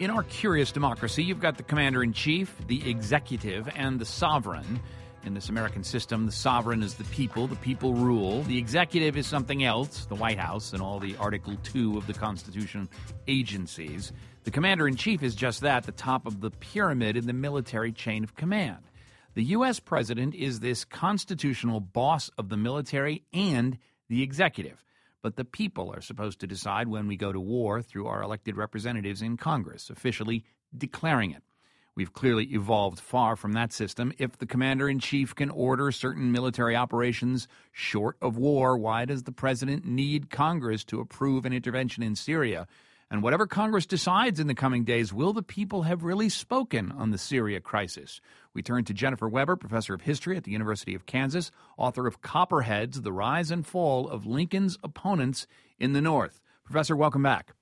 In our curious democracy, you've got the commander in chief, the executive, and the sovereign. In this American system, the sovereign is the people, the people rule. The executive is something else, the White House and all the Article 2 of the Constitution agencies. The commander in chief is just that, the top of the pyramid in the military chain of command. The U.S. president is this constitutional boss of the military and the executive but the people are supposed to decide when we go to war through our elected representatives in Congress, officially declaring it. We've clearly evolved far from that system. If the commander in chief can order certain military operations short of war, why does the president need Congress to approve an intervention in Syria? And whatever Congress decides in the coming days, will the people have really spoken on the Syria crisis? We turn to Jennifer Weber, professor of history at the University of Kansas, author of Copperheads The Rise and Fall of Lincoln's Opponents in the North. Professor, welcome back.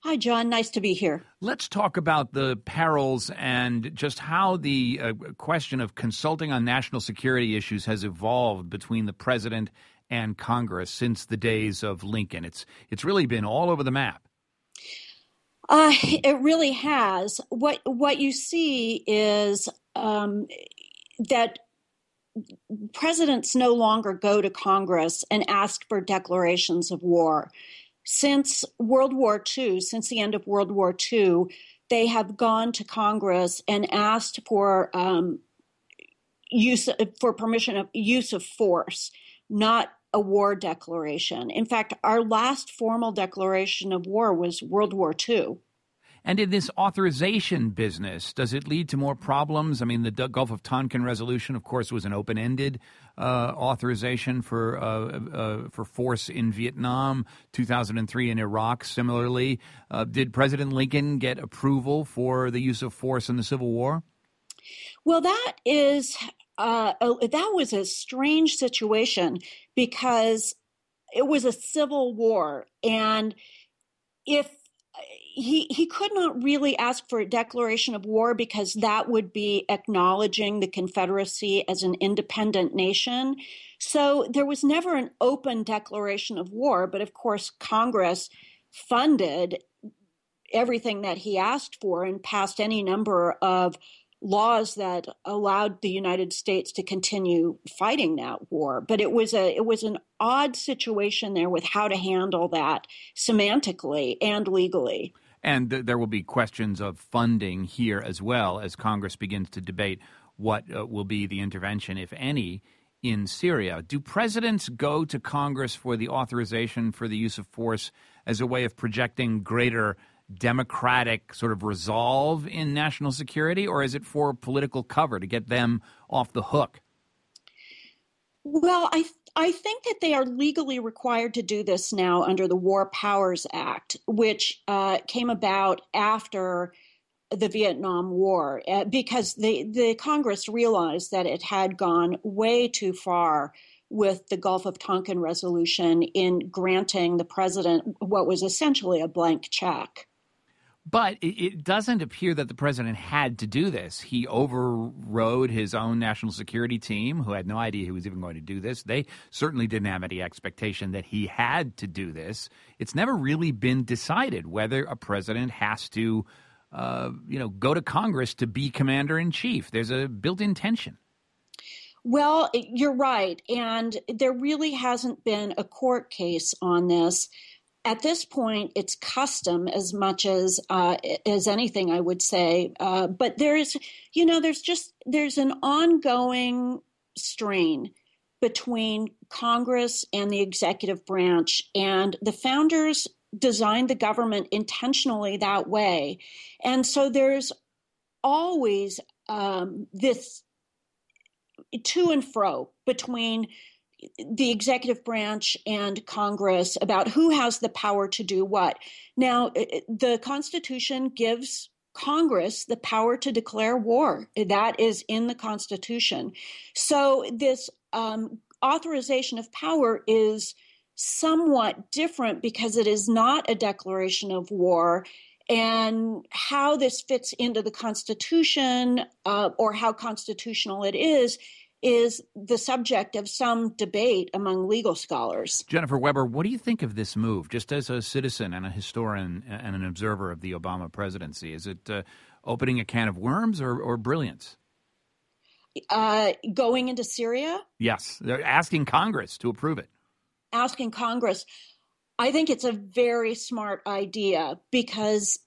Hi, John. Nice to be here. Let's talk about the perils and just how the uh, question of consulting on national security issues has evolved between the president and Congress since the days of Lincoln. It's it's really been all over the map. Uh, it really has. What what you see is um, that presidents no longer go to Congress and ask for declarations of war. Since World War II, since the end of World War II, they have gone to Congress and asked for um, use for permission of use of force, not a war declaration. In fact, our last formal declaration of war was World War II. And in this authorization business, does it lead to more problems? I mean, the Gulf of Tonkin resolution, of course, was an open-ended uh, authorization for uh, uh, for force in Vietnam. 2003 in Iraq, similarly. Uh, did President Lincoln get approval for the use of force in the Civil War? Well, that is uh, that was a strange situation because it was a civil war, and if he he could not really ask for a declaration of war because that would be acknowledging the Confederacy as an independent nation. So there was never an open declaration of war, but of course Congress funded everything that he asked for and passed any number of laws that allowed the United States to continue fighting that war. But it was a it was an odd situation there with how to handle that semantically and legally. And th- there will be questions of funding here as well as Congress begins to debate what uh, will be the intervention, if any, in Syria. Do presidents go to Congress for the authorization for the use of force as a way of projecting greater democratic sort of resolve in national security, or is it for political cover to get them off the hook? Well, I I think that they are legally required to do this now under the War Powers Act, which uh, came about after the Vietnam War, uh, because the the Congress realized that it had gone way too far with the Gulf of Tonkin resolution in granting the president what was essentially a blank check. But it doesn't appear that the president had to do this. He overrode his own national security team, who had no idea he was even going to do this. They certainly didn't have any expectation that he had to do this. It's never really been decided whether a president has to, uh, you know, go to Congress to be commander in chief. There's a built-in tension. Well, you're right, and there really hasn't been a court case on this at this point, it's custom as much as uh, as anything, I would say. Uh, but there's, you know, there's just there's an ongoing strain between Congress and the executive branch, and the founders designed the government intentionally that way, and so there's always um, this to and fro between the executive branch and Congress about who has the power to do what. Now, the Constitution gives Congress the power to declare war. That is in the Constitution. So, this um, authorization of power is somewhat different because it is not a declaration of war. And how this fits into the Constitution uh, or how constitutional it is is the subject of some debate among legal scholars. Jennifer Weber, what do you think of this move, just as a citizen and a historian and an observer of the Obama presidency? Is it uh, opening a can of worms or, or brilliance? Uh, going into Syria? Yes, they're asking Congress to approve it. Asking Congress. I think it's a very smart idea because,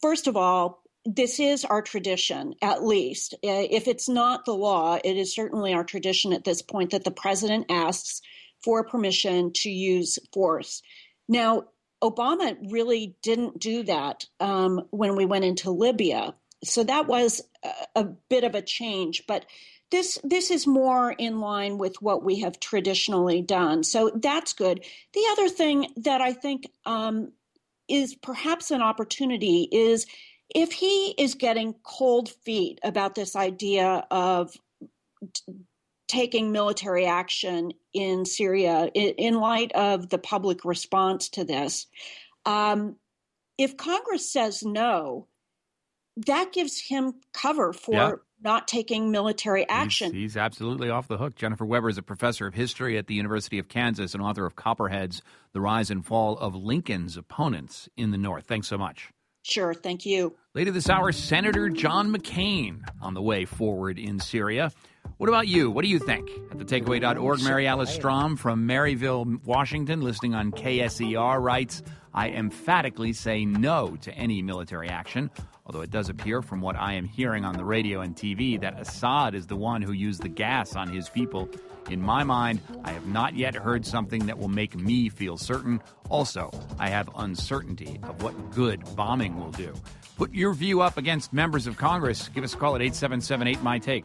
first of all, this is our tradition, at least. If it's not the law, it is certainly our tradition at this point that the president asks for permission to use force. Now, Obama really didn't do that um, when we went into Libya. So that was a, a bit of a change. But this this is more in line with what we have traditionally done. So that's good. The other thing that I think um, is perhaps an opportunity is if he is getting cold feet about this idea of t- taking military action in Syria in, in, light of the public response to this, um, if Congress says no, that gives him cover for yeah. not taking military action. He's, he's, absolutely off the hook. Jennifer Weber is a professor of history at the University of Kansas and author of Copperheads The Rise and Fall of Lincoln's Opponents in the North. Thanks so much. Sure, thank you. Later this hour, Senator John McCain on the way forward in Syria. What about you? What do you think? At thetakeaway.org, Mary Alice Strom from Marysville, Washington, listening on KSER, writes I emphatically say no to any military action, although it does appear from what I am hearing on the radio and TV that Assad is the one who used the gas on his people in my mind, I have not yet heard something that will make me feel certain. Also, I have uncertainty of what good bombing will do. Put your view up against members of Congress. Give us a call at 877 8 My Take.